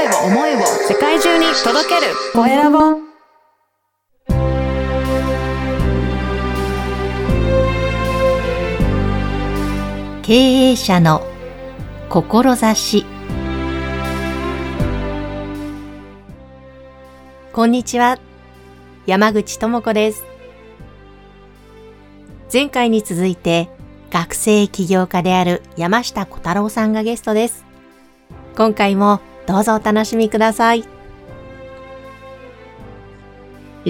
声を思いを世界中に届ける。コエラボ。経営者の志。こんにちは。山口智子です。前回に続いて学生起業家である山下小太郎さんがゲストです。今回もどうぞお楽しみください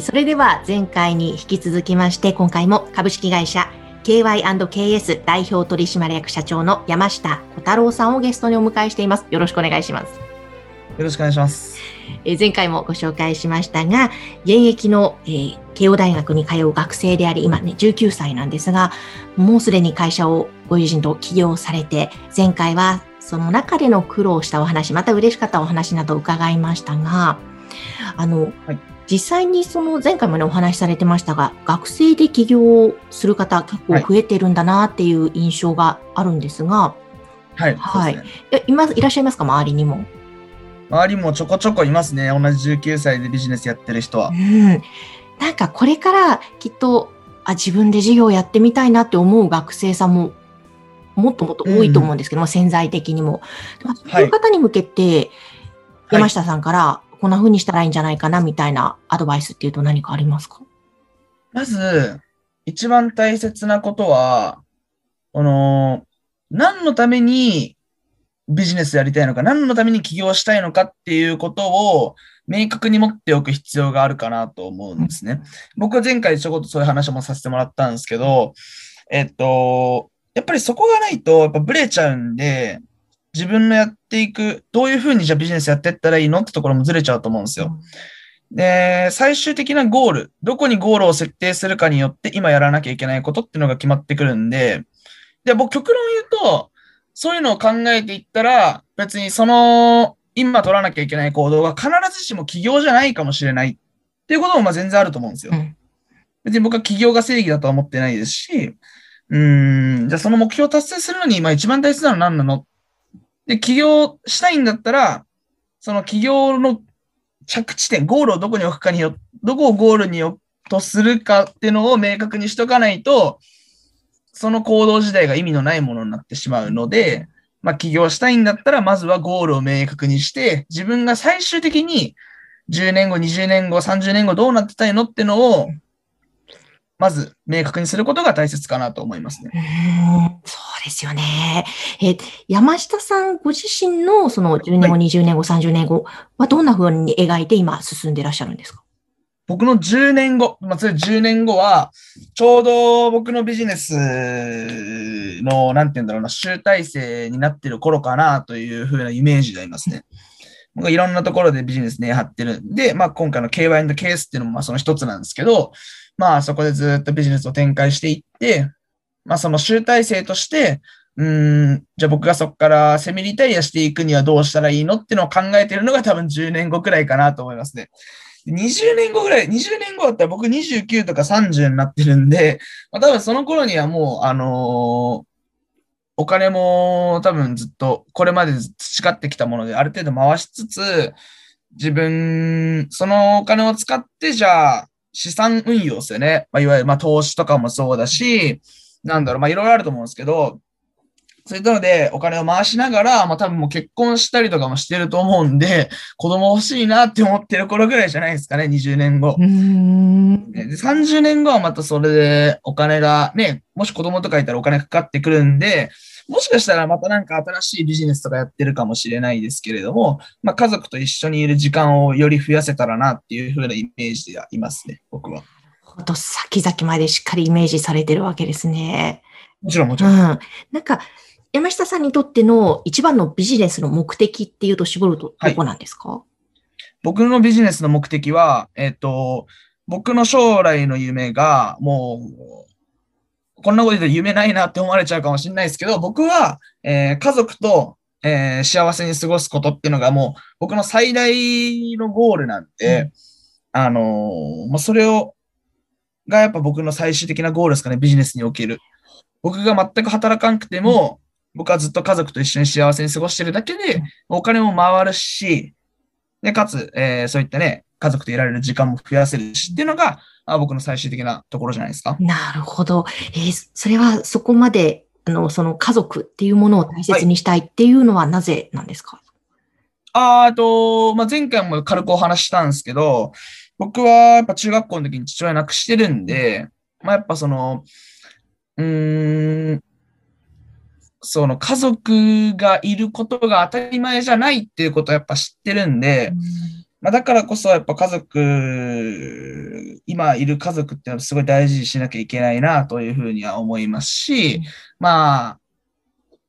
それでは前回に引き続きまして今回も株式会社 KY&KS 代表取締役社長の山下小太郎さんをゲストにお迎えしています。よろしくお願いします。よろしくお願いします。え前回もご紹介しましたが、現役の、えー、慶応大学に通う学生であり、今ね、19歳なんですが、もうすでに会社をご友人と起業されて、前回はその中での苦労したお話、また嬉しかったお話など伺いましたが、あの、はい実際にその前回もねお話しされてましたが、学生で起業する方結構増えてるんだなっていう印象があるんですが、はい。はい。ね、います、いらっしゃいますか？周りにも。周りもちょこちょこいますね。同じ19歳でビジネスやってる人は。うん。なんかこれからきっと、あ、自分で事業やってみたいなって思う学生さんももっともっと多いと思うんですけども、うん、潜在的にも。そういう方に向けて、山下さんから、こんな風にしたらいいんじゃないかなみたいなアドバイスっていうと何かありますか？まず、一番大切なことは、この、何のためにビジネスやりたいのか、何のために起業したいのかっていうことを明確に持っておく必要があるかなと思うんですね。僕は前回ちょこっとそういう話もさせてもらったんですけど、えっと、やっぱりそこがないと、やっぱブレちゃうんで、自分のやっていく、どういうふうにじゃあビジネスやっていったらいいのってところもずれちゃうと思うんですよ。で、最終的なゴール、どこにゴールを設定するかによって今やらなきゃいけないことっていうのが決まってくるんで、で、僕極論言うと、そういうのを考えていったら、別にその、今取らなきゃいけない行動が必ずしも起業じゃないかもしれないっていうこともまあ全然あると思うんですよ。うん、別に僕は起業が正義だとは思ってないですし、うん、じゃあその目標を達成するのに今一番大切なのは何なの？で、起業したいんだったら、その起業の着地点、ゴールをどこに置くかによ、どこをゴールに置くとするかっていうのを明確にしとかないと、その行動自体が意味のないものになってしまうので、まあ起業したいんだったら、まずはゴールを明確にして、自分が最終的に10年後、20年後、30年後どうなってたいのってのをまず明確にすることが大切かなと思いますね。うんそうですよね。え、山下さんご自身のその10年後、はい、20年後、30年後はどんな風に描いて今進んでいらっしゃるんですか？僕の10年後、まあ、それ10年後は、ちょうど僕のビジネスの、なんて言うんだろうな、集大成になってる頃かなというふうなイメージでありますね。いろんなところでビジネスね、張ってるんで、まあ今回の KY& ケースっていうのもまあその一つなんですけど、まあそこでずっとビジネスを展開していって、まあその集大成として、うん、じゃあ僕がそこからセミリタイアしていくにはどうしたらいいのっていうのを考えてるのが多分10年後くらいかなと思いますね。20年後ぐらい、20年後だったら僕29とか30になってるんで、まあ、多分その頃にはもう、あのー、お金も多分ずっとこれまで培ってきたものである程度回しつつ、自分、そのお金を使ってじゃあ資産運用ですよね。まあ、いわゆる、ま、投資とかもそうだし、なんだろう、まあ、いろいろあると思うんですけど、そういったので、お金を回しながら、まあ、多分もう結婚したりとかもしてると思うんで、子供欲しいなって思ってる頃ぐらいじゃないですかね、20年後。で30年後はまたそれでお金がね、もし子供とかいたらお金かかってくるんで、もしかしたらまたなんか新しいビジネスとかやってるかもしれないですけれども、まあ、家族と一緒にいる時間をより増やせたらなっていうふうなイメージでいますね、僕は。ほと先々までしっかりイメージされてるわけですね。もちろん、もちろん。うん。なんか、山下さんにとっての一番のビジネスの目的っていうと絞るとどこなんですか、はい、僕のビジネスの目的は、えっ、ー、と、僕の将来の夢が、もう、こんなこと言うと夢ないなって思われちゃうかもしれないですけど、僕は、えー、家族と、えー、幸せに過ごすことっていうのがもう僕の最大のゴールなんで、うん、あのー、まあ、それを、がやっぱ僕の最終的なゴールですかね、ビジネスにおける。僕が全く働かなくても、うん、僕はずっと家族と一緒に幸せに過ごしてるだけで、お金も回るし、で、かつ、えーそういったね、家族といられる時間も増やせるしっていうのが、あ僕の最終的なところじゃないですか。なるほど。えーそれはそこまで、あの、その家族っていうものを大切にしたいっていうのはなぜなんですか、あーあと、まあ、前回も軽くお話ししたんですけど、僕はやっぱ中学校の時に父親亡くしてるんで、まあ、やっぱその、うーん、その家族がいることが当たり前じゃないっていうことをやっぱ知ってるんで、まあ、だからこそやっぱ家族、今いる家族っていうのはすごい大事にしなきゃいけないなというふうには思いますし、うん。まあ、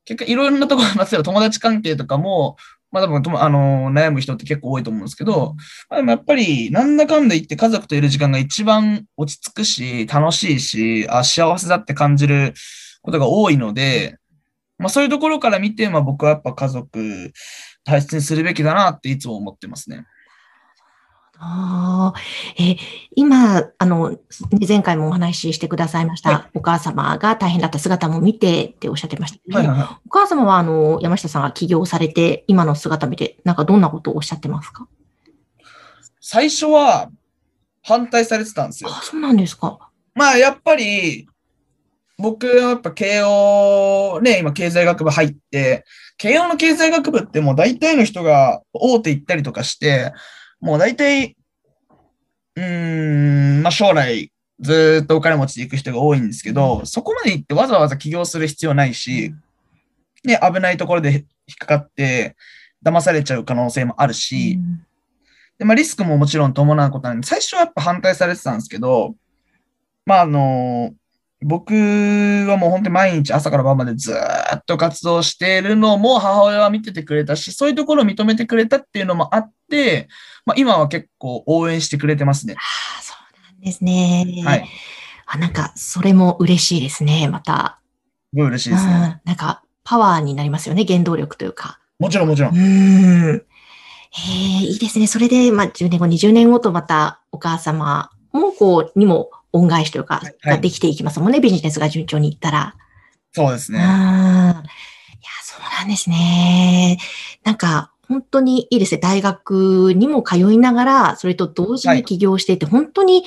結果いろんなところ、まあ例えば友達関係とかも、まあ多分あの悩む人って結構多いと思うんですけど、まあ、でもやっぱりなんだかんだ言って家族といる時間が一番落ち着くし、楽しいし、あ幸せだって感じることが多いので、まあそういうところから見て、まあ僕はやっぱ家族大切にするべきだなっていつも思ってますね。ああ、え、今、あの、前回もお話ししてくださいました、はお母様が大変だった姿も見てっておっしゃってましたけど、はいはいはい。お母様は、あの、山下さんが起業されて、今の姿見て、なんかどんなことをおっしゃってますか？最初は反対されてたんですよ。あ、そうなんですか。まあやっぱり、僕はやっぱ慶応、ね、今経済学部入って、慶応の経済学部ってもう大体の人が大手行ったりとかして、もう大体、うーん、まあ将来ずーっとお金持ちで行く人が多いんですけど、そこまで行ってわざわざ起業する必要ないし、ね、危ないところで引っかかって騙されちゃう可能性もあるし、うん。で、まあ、リスクももちろん伴うことなんで、最初はやっぱ反対されてたんですけど、まあ、あの、僕はもう本当に毎日朝から晩までずーっと活動しているのも母親は見ててくれたし、そういうところを認めてくれたっていうのもあって、まあ、今は結構応援してくれてますね。ああ、そうなんですね。はい。あ、なんか、それも嬉しいですね、また。すごい嬉しいですうんね。なんか、パワーになりますよね、原動力というか。もちろんもちろ。うんーん。へえ、いいですね。それで、まあ、10年後、20年後とまたお母様も、こう、にも恩返しというか、はいができていきますもんね、ビジネスが順調にいったら。うん。いそうですね。や、そうなんですね。なんか、本当にいいですね。大学にも通いながら、それと同時に起業していて、本当に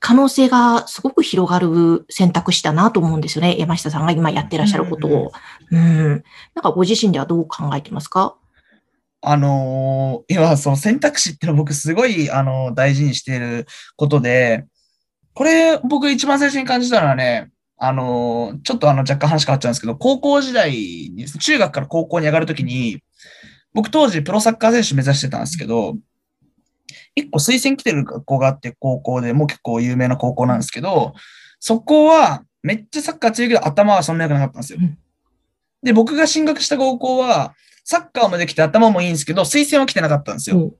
可能性がすごく広がる選択肢だなと思うんですよね。山下さんが今やってらっしゃることを。うん。なんかご自身ではどう考えてますか？あのー今、その選択肢っていうのを僕すごい、あのー大事にしていることで、これ僕一番最初に感じたのはね、あのーちょっとあの若干話変わっちゃうんですけど、高校時代に中学から高校に上がるときに、僕当時プロサッカー選手目指してたんですけど、一個推薦来てる学校があって、高校でもう結構有名な高校なんですけど、そこはめっちゃサッカー強いけど頭はそんな良くなかったんですようん。で、僕が進学した高校は、サッカーもできて頭もいいんですけど、推薦は来てなかったんですよ。うん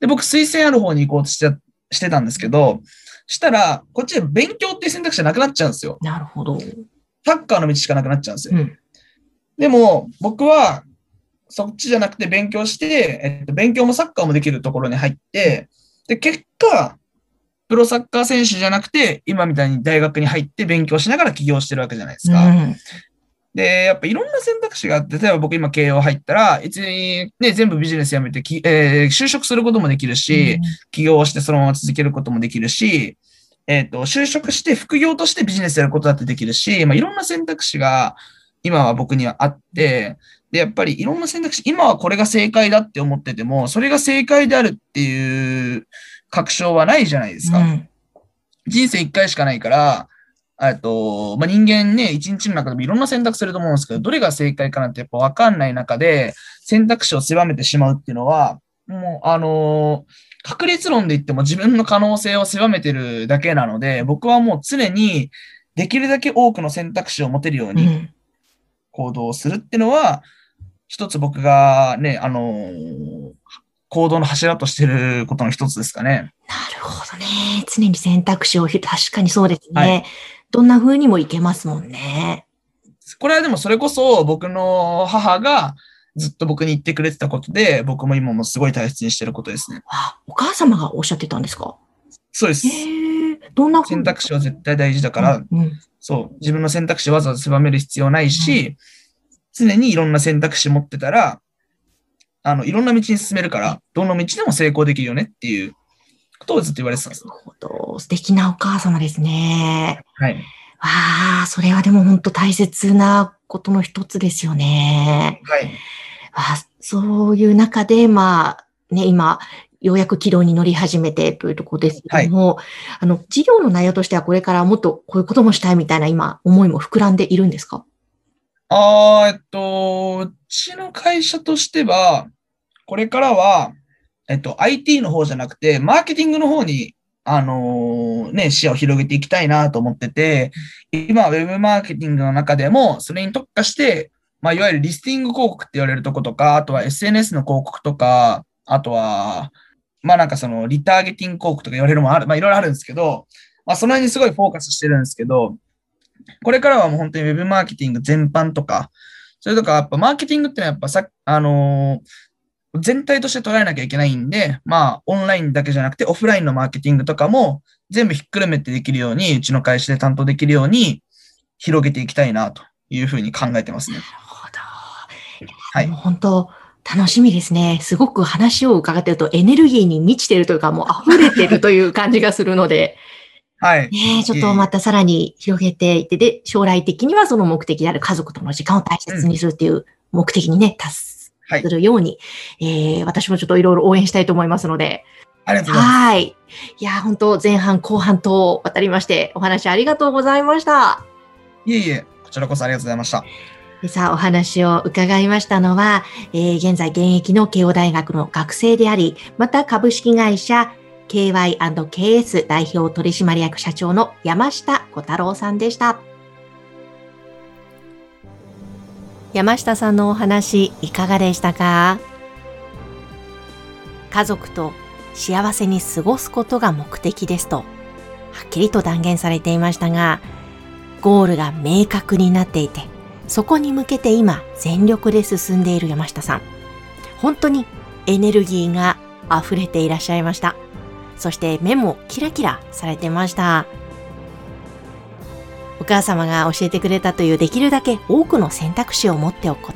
で、僕推薦ある方に行こうとしてしてたんですけど、したら、こっちで勉強っていう選択肢がなくなっちゃうんですよ。なるほど。サッカーの道しかなくなっちゃうんですよ。うん。でも、僕は、そっちじゃなくて勉強して、えっと、勉強もサッカーもできるところに入って、で、結果、プロサッカー選手じゃなくて、今みたいに大学に入って勉強しながら起業してるわけじゃないですか。うんで、やっぱいろんな選択肢があって、例えば僕今慶応入ったら、別にね、全部ビジネスやめてき、えー就職することもできるし、起業してそのまま続けることもできるし、えっ、と、就職して副業としてビジネスやることだってできるし、まあ、いろんな選択肢が今は僕にはあって、で、やっぱりいろんな選択肢、今はこれが正解だって思ってても、それが正解であるっていう確証はないじゃないですか。うん人生一回しかないから、えっと、まあ、人間ね、一日の中でもいろんな選択すると思うんですけど、どれが正解かなんてやっぱわかんない中で、選択肢を狭めてしまうっていうのは、もう、あのー確率論で言っても自分の可能性を狭めてるだけなので、僕はもう常にできるだけ多くの選択肢を持てるようにうん行動するっていうのは、一つ僕がね、あのー行動の柱としてることの一つですかね。なるほどね。常に選択肢を、確かにそうですね。はいどんな風にもいけますもんね。これはでもそれこそ僕の母がずっと僕に言ってくれてたことで、僕も今もすごい大切にしてることですね。あ、お母様がおっしゃってたんですか？そうです。どんな風選択肢は絶対大事だから、うんうんそう、自分の選択肢をわざわざ狭める必要ないし、常にいろんな選択肢持ってたら、あの、いろんな道に進めるから、どの道でも成功できるよねっていうことをずっと言われてたんです。なるほど。素敵なお母様ですね。はい。わあ、それはでも本当大切なことの一つですよね。はい。わあ、そういう中で、まあ、ね、今、ようやく軌道に乗り始めてというところですけども、あの、事業の内容としてはこれからもっとこういうこともしたいみたいな今、思いも膨らんでいるんですか？あーえっと、うちの会社としては、これからは、えっと、IT の方じゃなくて、マーケティングの方に、あのーね、視野を広げていきたいなと思ってて、今、ウェブマーケティングの中でも、それに特化して、まあ、いわゆるリスティング広告って言われるとことか、あとは SNS の広告とか、あとは、まあなんかそのリターゲティング広告とか言われるもある、まあいろいろあるんですけど、まあその辺にすごいフォーカスしてるんですけど、これからはもう本当にウェブマーケティング全般とか、それとかやっぱマーケティングってのはやっぱさ、あのー全体として捉えなきゃいけないんで、まあオンラインだけじゃなくてオフラインのマーケティングとかも全部ひっくるめてできるように、うちの会社で担当できるように広げていきたいなというふうに考えてますね。なるほど。はい本当、楽しみですね。すごく話を伺ってるとエネルギーに満ちてるというか、もう溢れてるという感じがするので、はい。ねえちょっとまたさらに広げていって、で、将来的にはその目的である家族との時間を大切にするっていう目的にね、達はいす。るように、えー私もちょっといろいろ応援したいと思いますので、ありがとうございます。はい。いや、本当前半後半と渡りまして、お話ありがとうございました。いえいえ、こちらこそありがとうございました。でさあ、お話を伺いましたのは、えー現在現役の慶応大学の学生であり、また株式会社 KY&KS 代表取締役社長の山下小太郎さんでした。山下さんのお話いかがでしたか？家族と幸せに過ごすことが目的ですと、はっきりと断言されていましたが、ゴールが明確になっていて、そこに向けて今全力で進んでいる山下さん。本当にエネルギーが溢れていらっしゃいました。そして目もキラキラされてました。お母様が教えてくれたというできるだけ多くの選択肢を持っておくこ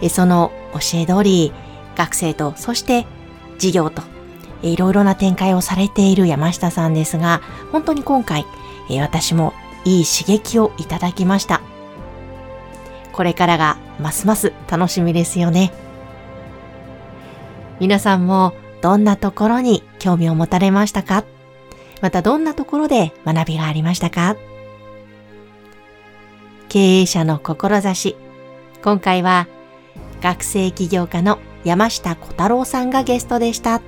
と。その教え通り、学生と、そして事業と、いろいろな展開をされている山下さんですが、本当に今回、私もいい刺激をいただきました。これからがますます楽しみですよね。皆さんもどんなところに興味を持たれましたか？またどんなところで学びがありましたか？経営者の志。今回は学生起業家の山下小太郎さんがゲストでした。